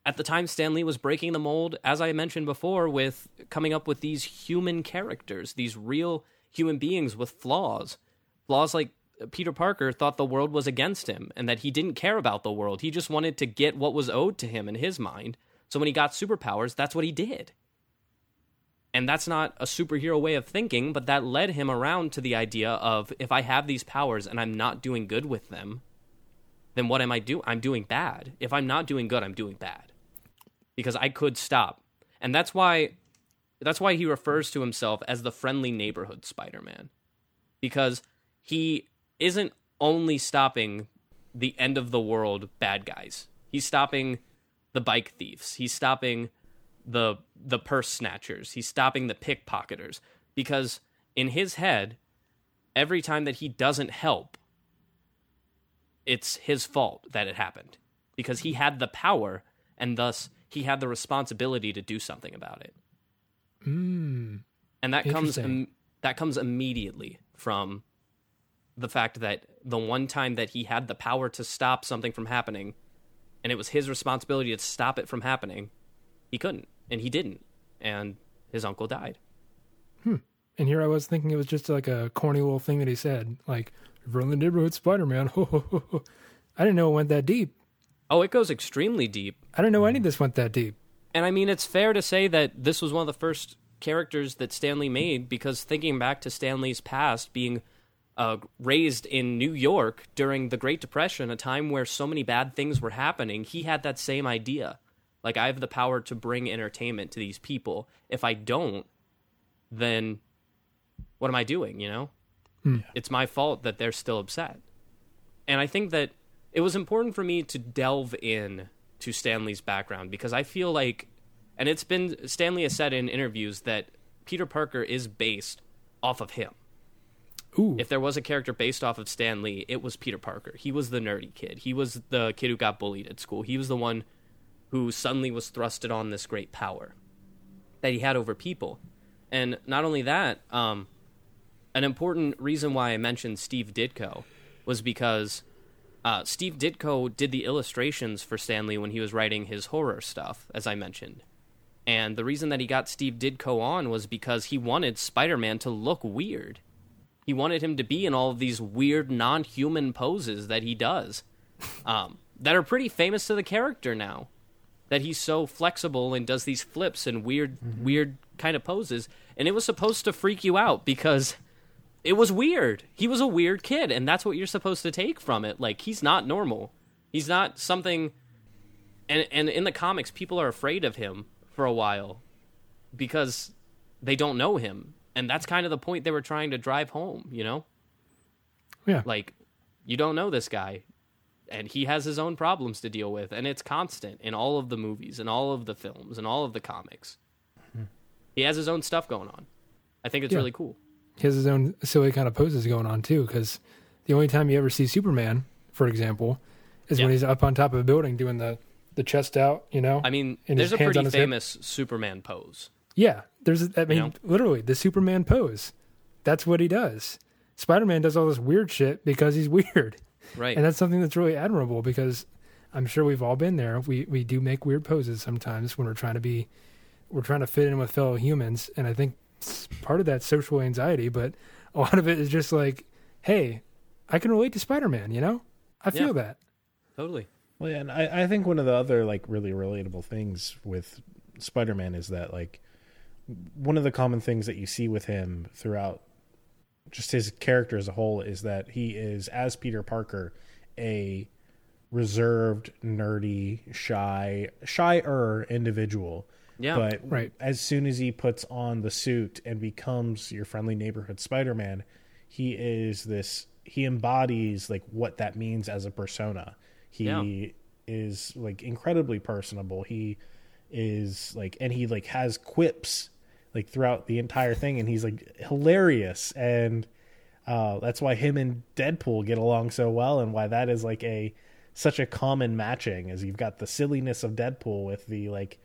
at the time Stan Lee was breaking the mold, as I mentioned before, with coming up with these human characters, these real human beings with flaws. Flaws like Peter Parker thought the world was against him and that he didn't care about the world. He just wanted to get what was owed to him in his mind. So when he got superpowers, that's what he did. And that's not a superhero way of thinking, but that led him around to the idea of if I have these powers and I'm not doing good with them, then what am I doing? I'm doing bad. If I'm not doing good, I'm doing bad. Because I could stop. And that's why that's why he refers to himself as the friendly neighborhood Spider-Man. Because he isn't only stopping the end of the world bad guys. He's stopping the bike thieves. He's stopping the the purse snatchers. He's stopping the pickpocketers because in his head every time that he doesn't help it's his fault that it happened because he had the power and thus he had the responsibility to do something about it. Mm. And that comes Im- that comes immediately from the fact that the one time that he had the power to stop something from happening and it was his responsibility to stop it from happening, he couldn't and he didn't and his uncle died. Hmm. And here I was thinking it was just like a corny little thing that he said, like "Run the neighborhood, Spider Man." I didn't know it went that deep. Oh, it goes extremely deep. I didn't know any of this went that deep. And I mean, it's fair to say that this was one of the first characters that Stan Lee made because thinking back to Stan Lee's past, being uh, raised in New York during the Great Depression, a time where so many bad things were happening, he had that same idea. Like, I have the power to bring entertainment to these people. If I don't, then what am I doing, you know? It's my fault that they're still upset. And I think that it was important for me to delve in to Stan Lee's background because I feel like, and it's been, Stanley has said in interviews that Peter Parker is based off of him. Ooh, If there was a character based off of Stan Lee, it was Peter Parker. He was the nerdy kid. He was the kid who got bullied at school. He was the one who suddenly was thrusted on this great power that he had over people. And not only that, um, an important reason why I mentioned Steve Ditko was because uh, Steve Ditko did the illustrations for Stan Lee when he was writing his horror stuff, as I mentioned. And the reason that he got Steve Ditko on was because he wanted Spider Man to look weird. He wanted him to be in all of these weird, non human poses that he does, um, that are pretty famous to the character now. That he's so flexible and does these flips and weird, weird kind of poses. And it was supposed to freak you out because it was weird. He was a weird kid, and that's what you're supposed to take from it. Like he's not normal. He's not something. And and in the comics, people are afraid of him for a while because they don't know him, and that's kind of the point they were trying to drive home. You know, Yeah. Like, you don't know this guy, and he has his own problems to deal with, and it's constant in all of the movies, and all of the films, and all of the comics. He has his own stuff going on. I think it's Yeah. really cool. he has his own silly kind of poses going on too. Because the only time you ever see Superman, for example, is Yeah. when he's up on top of a building doing the the chest out. You know, I mean, there's a pretty on his hip. famous Superman pose. Yeah. There's, a- I mean, know? literally the Superman pose. That's what he does. Spider Man does all this weird shit because he's weird, Right. and that's something that's really admirable. Because I'm sure we've all been there. We we do make weird poses sometimes when we're trying to be, we're trying to fit in with fellow humans, and I think part of that social anxiety, but a lot of it is just like, hey, I can relate to Spider Man. You know, I feel Yeah. that. totally. Well, yeah, and I, I think one of the other like really relatable things with Spider-Man is that like one of the common things that you see with him throughout just his character as a whole is that he is as Peter Parker a reserved, nerdy, shy, shyer individual. Yeah. But Right. as soon as he puts on the suit and becomes your friendly neighborhood Spider-Man, he is this he embodies like what that means as a persona. He Yeah. is like incredibly personable. He is like and he like has quips like throughout the entire thing and he's like hilarious and uh that's why him and Deadpool get along so well and why that is like a such a common matching is you've got the silliness of Deadpool with the like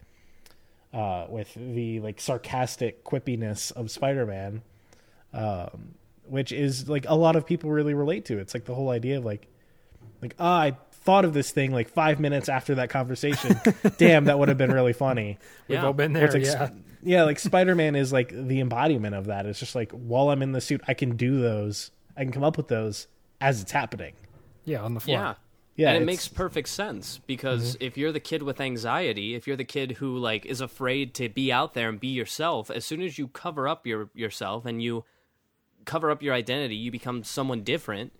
uh, with the like sarcastic quippiness of Spider-Man, um, which is like a lot of people really relate to. It's like the whole idea of like, like ah, I thought of this thing like five minutes after that conversation. Damn, that would have been really funny. We've Yeah. all been there. it's like, yeah. Sp- yeah, like Spider-Man is like the embodiment of that. It's just like while I'm in the suit, I can do those. I can come up with those as it's happening. yeah, on the fly. Yeah. Yeah, and it makes perfect sense because if you're the kid with anxiety, if you're the kid who like is afraid to be out there and be yourself, as soon as you cover up your yourself and you cover up your identity, you become someone different.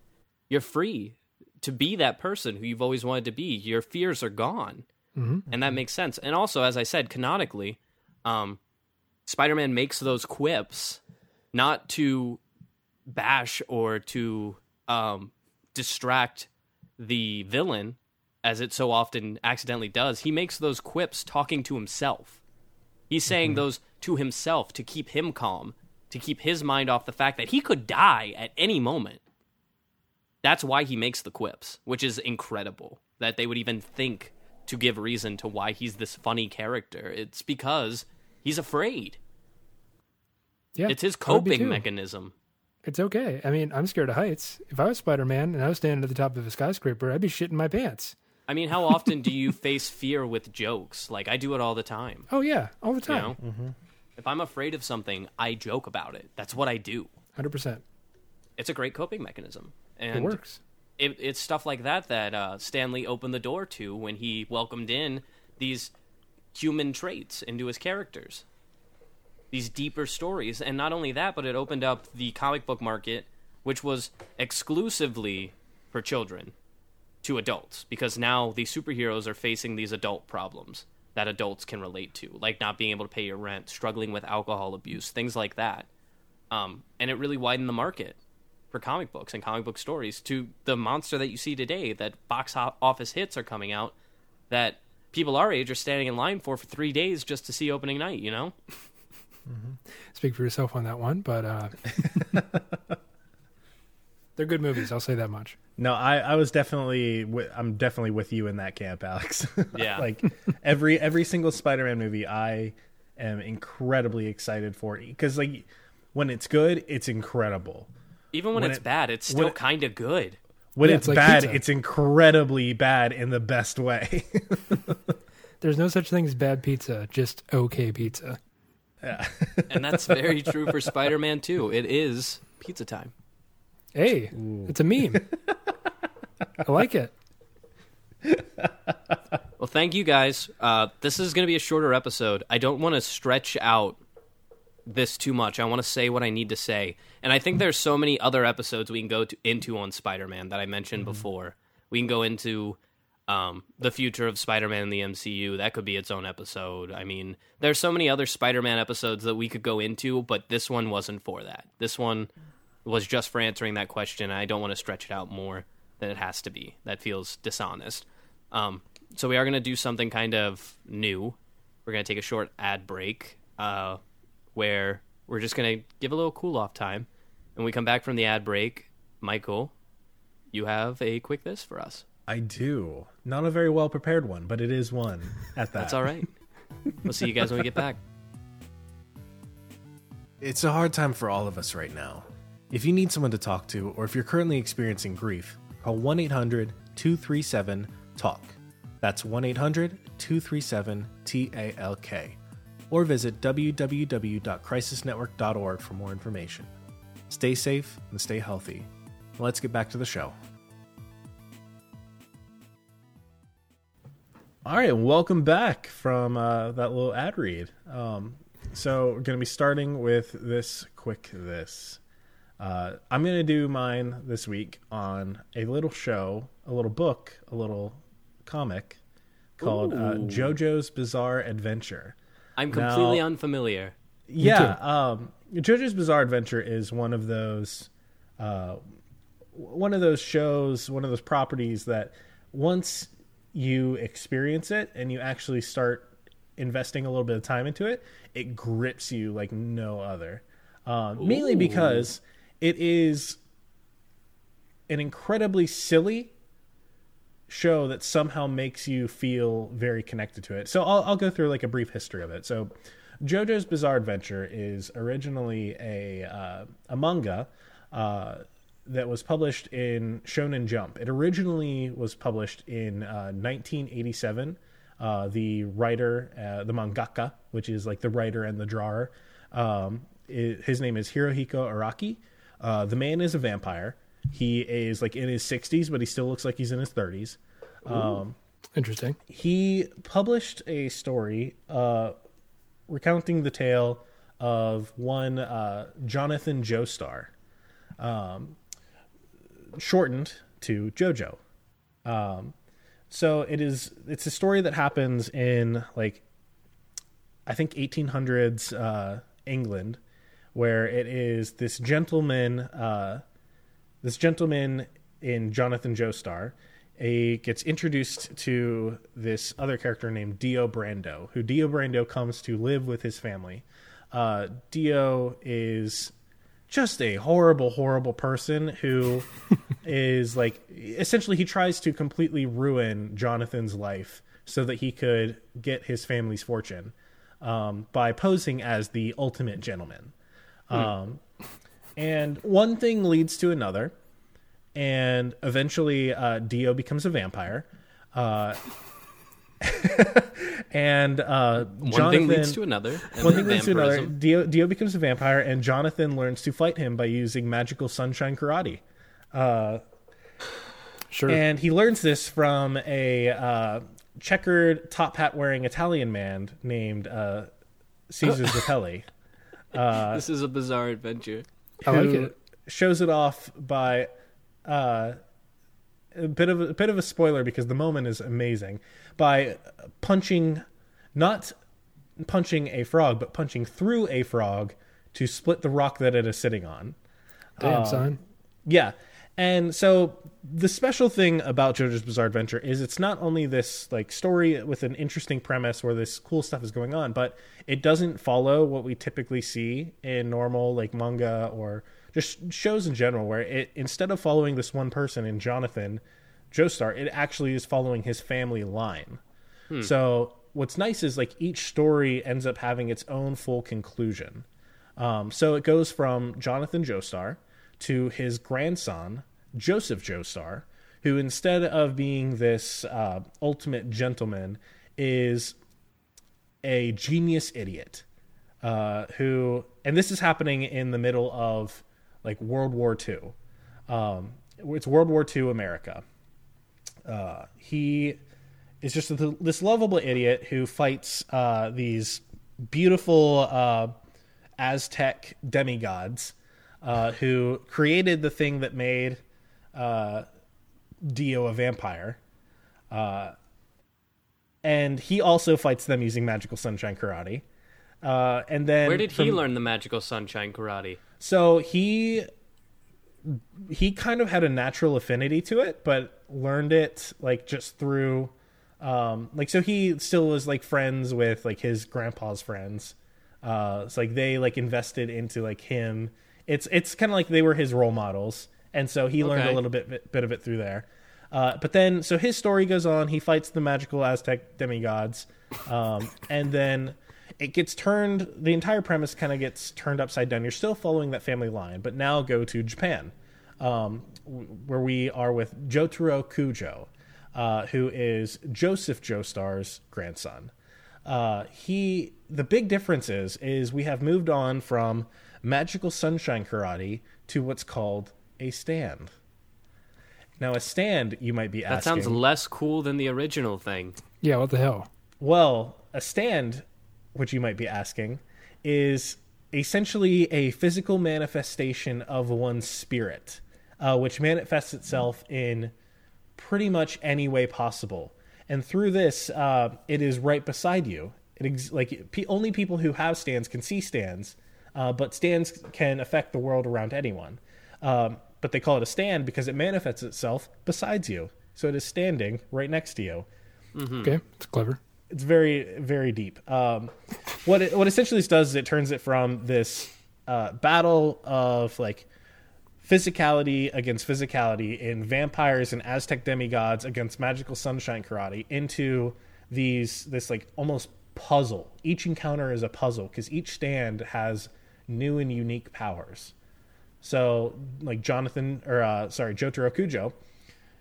You're free to be that person who you've always wanted to be. Your fears are gone, and that makes sense. And also, as I said, canonically, um, Spider-Man makes those quips not to bash or to um, distract the villain, as it so often accidentally does. He makes those quips talking to himself. He's saying those to himself to keep him calm, to keep his mind off the fact that he could die at any moment. That's why he makes the quips, which is incredible that they would even think to give reason to why he's this funny character. It's because he's afraid. Yeah, It's his I would be coping mechanism. It's okay. I mean, I'm scared of heights. If I was Spider Man and I was standing at the top of a skyscraper, I'd be shitting my pants. I mean, how often do you face fear with jokes? Like I do it all the time. Oh yeah, all the You time. know, if I'm afraid of something, I joke about it. That's what I do. Hundred percent. It's a great coping mechanism, and It works. it, it's stuff like that that uh, Stan Lee opened the door to when he welcomed in these human traits into his characters, these deeper stories, and not only that, but it opened up the comic book market, which was exclusively for children, to adults, because now the superheroes are facing these adult problems that adults can relate to, like not being able to pay your rent, struggling with alcohol abuse, things like that. Um, and it really widened the market for comic books and comic book stories to the monster that you see today that box office hits are coming out that people our age are standing in line for for three days just to see opening night you know Speak for yourself on that one, but uh, they're good movies. I'll say that much. No, I, I was definitely wi- I'm definitely with you in that camp, Alex. Yeah. like every every single Spider-Man movie, I am incredibly excited for because like when it's good, it's incredible. even when, When it's it- bad it's still it- kind of good When Yeah, it's, it's like bad, pizza. it's incredibly bad in the best way. There's no such thing as bad pizza, just okay pizza. Yeah. and that's very true for spider-man too it is pizza time Hey, it's a meme. I like it. well thank you guys uh, this is going to be a shorter episode i don't want to stretch out this too much i want to say what i need to say and i think there's so many other episodes we can go to, into on spider-man that i mentioned before we can go into um, the future of spider-man in the mcu that could be its own episode i mean there's so many other spider-man episodes that we could go into but this one wasn't for that this one was just for answering that question. I don't want to stretch it out more than it has to be. That feels dishonest. Um, so we are going to do something kind of new. We're going to take a short ad break uh, where we're just going to give a little cool off time. And we come back from the ad break, Michael, you have a quick this for us. I do. Not a very well prepared one, but it is one at that. That's all right. we'll see you guys when we get back. It's a hard time for all of us right now. If you need someone to talk to, or if you're currently experiencing grief, call 1 800 237 TALK. That's 1 800 237 TALK. Or visit www.crisisnetwork.org for more information. Stay safe and stay healthy. Let's get back to the show. All right, welcome back from uh, that little ad read. Um, so we're going to be starting with this quick this. Uh, I'm going to do mine this week on a little show, a little book, a little comic called uh, JoJo's Bizarre Adventure. I'm completely Now- unfamiliar. Yeah, um, JoJo's Bizarre Adventure is one of those, uh, one of those shows, one of those properties that once you experience it and you actually start investing a little bit of time into it, it grips you like no other. Um, mainly because it is an incredibly silly show that somehow makes you feel very connected to it. So I'll, I'll go through like a brief history of it. So JoJo's Bizarre Adventure is originally a uh, a manga uh, that was published in Shonen Jump. It originally was published in uh, 1987. Uh, the writer, uh, the mangaka, which is like the writer and the drawer, um, i his name is Hirohiko Araki. Uh, the man is a vampire. He is like in his 60s, but he still looks like he's in his 30s. Um, Interesting. he published a story uh, recounting the tale of one uh, Jonathan Joestar, um, shortened to JoJo. Um, so it is. It's a story that happens in like I think 1800s uh, England, where it is this gentleman, uh, this gentleman in Jonathan Joestar, a gets introduced to this other character named Dio Brando, who Dio Brando comes to live with his family. Uh, Dio is just a horrible, horrible person who is like essentially he tries to completely ruin Jonathan's life so that he could get his family's fortune um, by posing as the ultimate gentleman. Um, and one thing leads to another, and eventually uh, Dio becomes a vampire. Uh, and uh, One Jonathan, thing leads to another. and one thing leads to another. Dio, Dio becomes a vampire, and Jonathan learns to fight him by using magical sunshine karate. Sure. And he learns this from a uh, checkered top hat wearing Italian man named uh, Caesar Zeppeli. this is a bizarre adventure. I like it. Shows it off by uh, a bit of a, bit of a spoiler because the moment is amazing by punching, not punching a frog, but punching through a frog to split the rock that it is sitting on. Damn, son. Yeah. And so the special thing about JoJo's Bizarre Adventure is it's not only this like story with an interesting premise where this cool stuff is going on, but it doesn't follow what we typically see in normal like manga or just shows in general where it instead of following this one person in Jonathan Joestar, it actually is following his family line. So what's nice is like each story ends up having its own full conclusion. Um, so it goes from Jonathan Joestar to his grandson, Joseph Joestar, who instead of being this uh, ultimate gentleman, is a genius idiot. Uh, who, and this is happening in the middle of like World War II. Um, it's World War II America. Uh, he is just a, this lovable idiot who fights uh, these beautiful uh, Aztec demigods uh, who created the thing that made uh, Dio a vampire. Uh, and he also fights them using magical sunshine karate. Uh, and then Where did he learn the magical sunshine karate? so he he kind of had a natural affinity to it, but learned it like just through um like so he still was like friends with like his grandpa's friends. Uh it's like they like invested into like him. It's it's kind of like they were his role models. And so he learned Okay. a little bit bit of it through there. Uh, but then, so his story goes on. He fights the magical Aztec demigods, um, and then it gets turned. The entire premise kind of gets turned upside down. You're still following that family line, but now go to Japan, um, where we are with Jotaro Kujo, uh, who is Joseph Joestar's grandson. Uh, he the big difference is is we have moved on from magical sunshine karate to what's called a stand. Now, a stand, you might be asking. That sounds less cool than the original thing. Yeah, what the hell? well, a stand, which you might be asking, is essentially a physical manifestation of one's spirit, uh, which manifests itself in pretty much any way possible. And through this, uh, it is right beside you. It ex- like pe- only people who have stands can see stands, uh, but stands can affect the world around anyone. Um, but they call it a stand because it manifests itself besides you, so it is standing right next to you Okay, it's clever. it's very very deep. Um, what it, what essentially this does is it turns it from this uh, battle of like physicality against physicality in vampires and Aztec demigods against magical sunshine karate into these this like almost puzzle. Each encounter is a puzzle because each stand has new and unique powers. So like Jonathan or uh, sorry Jotaro Kujo,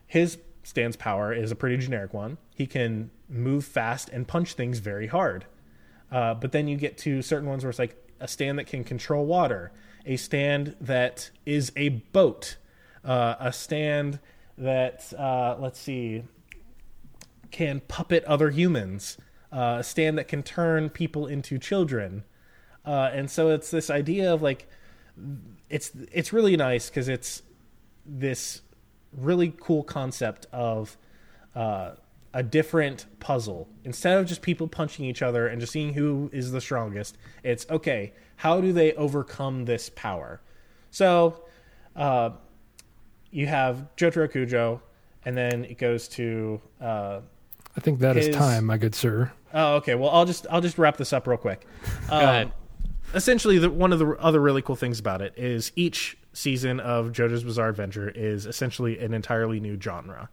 his stand's power is a pretty generic one. He can move fast and punch things very hard. Uh, but then you get to certain ones where it's like a stand that can control water, a stand that is a boat, uh, a stand that uh, let's see can puppet other humans, uh, a stand that can turn people into children, uh, and so it's this idea of like it's it's really nice because it's this really cool concept of uh, a different puzzle. Instead of just people punching each other and just seeing who is the strongest, it's okay. How do they overcome this power? So uh, you have Jotaro Kujo, and then it goes to. Uh, I think that is His- time, my good sir. oh, okay. Well, I'll just I'll just wrap this up real quick. Um, ahead. Essentially, the, one of the other really cool things about it is each season of JoJo's Bizarre Adventure is essentially an entirely new genre.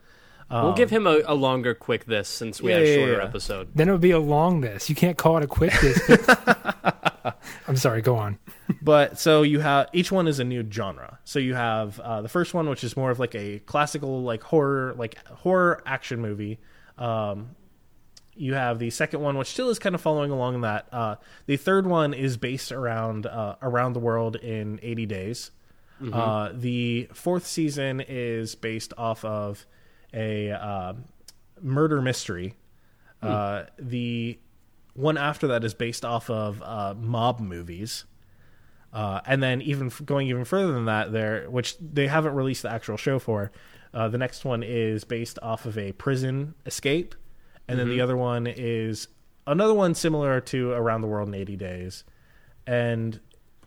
we'll give him a, a longer quick this since we Yeah, had a yeah, shorter yeah. episode. Then it would be a long this. You can't call it a quick this. I'm sorry. Go on. but so you have each one is a new genre so you have uh, the first one which is more of like a classical like horror like horror action movie um, you have the second one which still is kind of following along that uh, the third one is based around uh, around the world in 80 days. Uh, the fourth season is based off of a uh, murder mystery. Uh, the one after that is based off of uh, mob movies. Uh, and then even f- going even further than that, there, which they haven't released the actual show for, uh, the next one is based off of a prison escape, and then the other one is another one similar to Around the World in 80 Days, and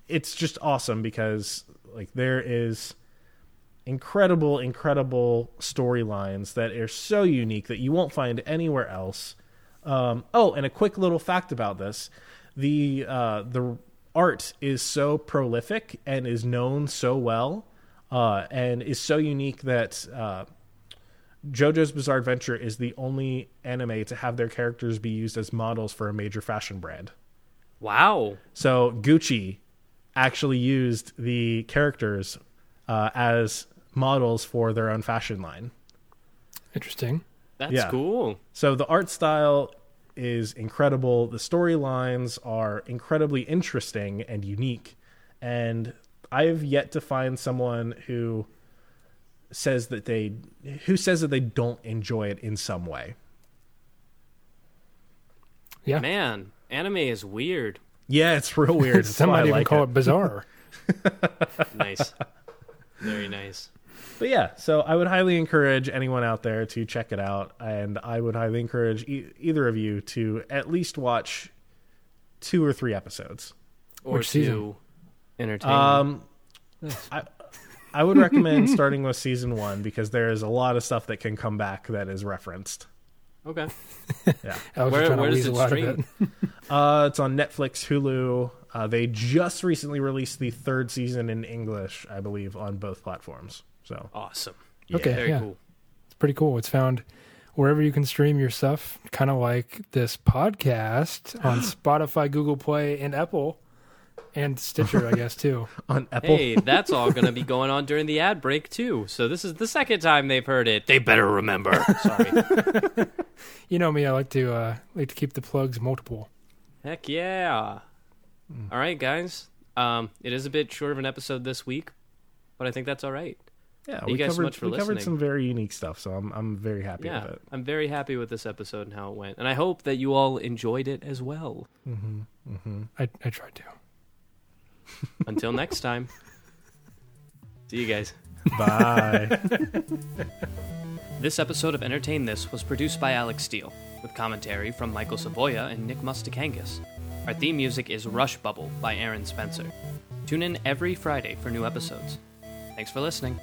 it's just awesome because like there is incredible, incredible storylines that are so unique that you won't find anywhere else. Um, oh, and a quick little fact about this: the uh, the art is so prolific and is known so well, uh, and is so unique that uh, JoJo's Bizarre Adventure is the only anime to have their characters be used as models for a major fashion brand. Wow. So Gucci actually used the characters uh, as models for their own fashion line. Interesting. That's Yeah. cool. So the art style is incredible. The storylines are incredibly interesting and unique. And I've yet to find someone who says that they who says that they don't enjoy it in some way. Yeah. Man, anime is weird. Yeah, it's real weird. That's Some might even like call it. it bizarre. Nice. Very nice. But yeah, so I would highly encourage anyone out there to check it out, and I would highly encourage e- either of you to at least watch two or three episodes. Or Which to season? entertain. Um, I, I would recommend starting with season one because there is a lot of stuff that can come back that is referenced. Okay. Yeah. I Where- where does it out stream? it. Uh, it's on Netflix, Hulu. Uh, they just recently released the third season in English, I believe, on both platforms. So Awesome. Okay, Very yeah. cool. It's pretty cool. It's found wherever you can stream your stuff, kind of like this podcast on Spotify, Google Play, and Apple, and Stitcher, I guess too. on Apple, Hey, that's all going to be going on during the ad break too. So this is the second time they've heard it. They better remember. Sorry. You know me, I like to uh, like to keep the plugs multiple. Heck yeah. Hmm. All right, guys. Um, it is a bit short of an episode this week, but I think that's all right. yeah, you we guys so covered much for we covered some very unique stuff. So I'm I'm very happy Yeah, with it. I'm very happy with this episode and how it went, and I hope that you all enjoyed it as well. Mm-hmm. I, I tried to. Until next time. See you guys. Bye. This episode of Entertain This was produced by Alex Steele, with commentary from Michael Savoya and Nick Mustakangas. Our theme music is Rush Bubble by Aaron Spencer. Tune in every Friday for new episodes. Thanks for listening.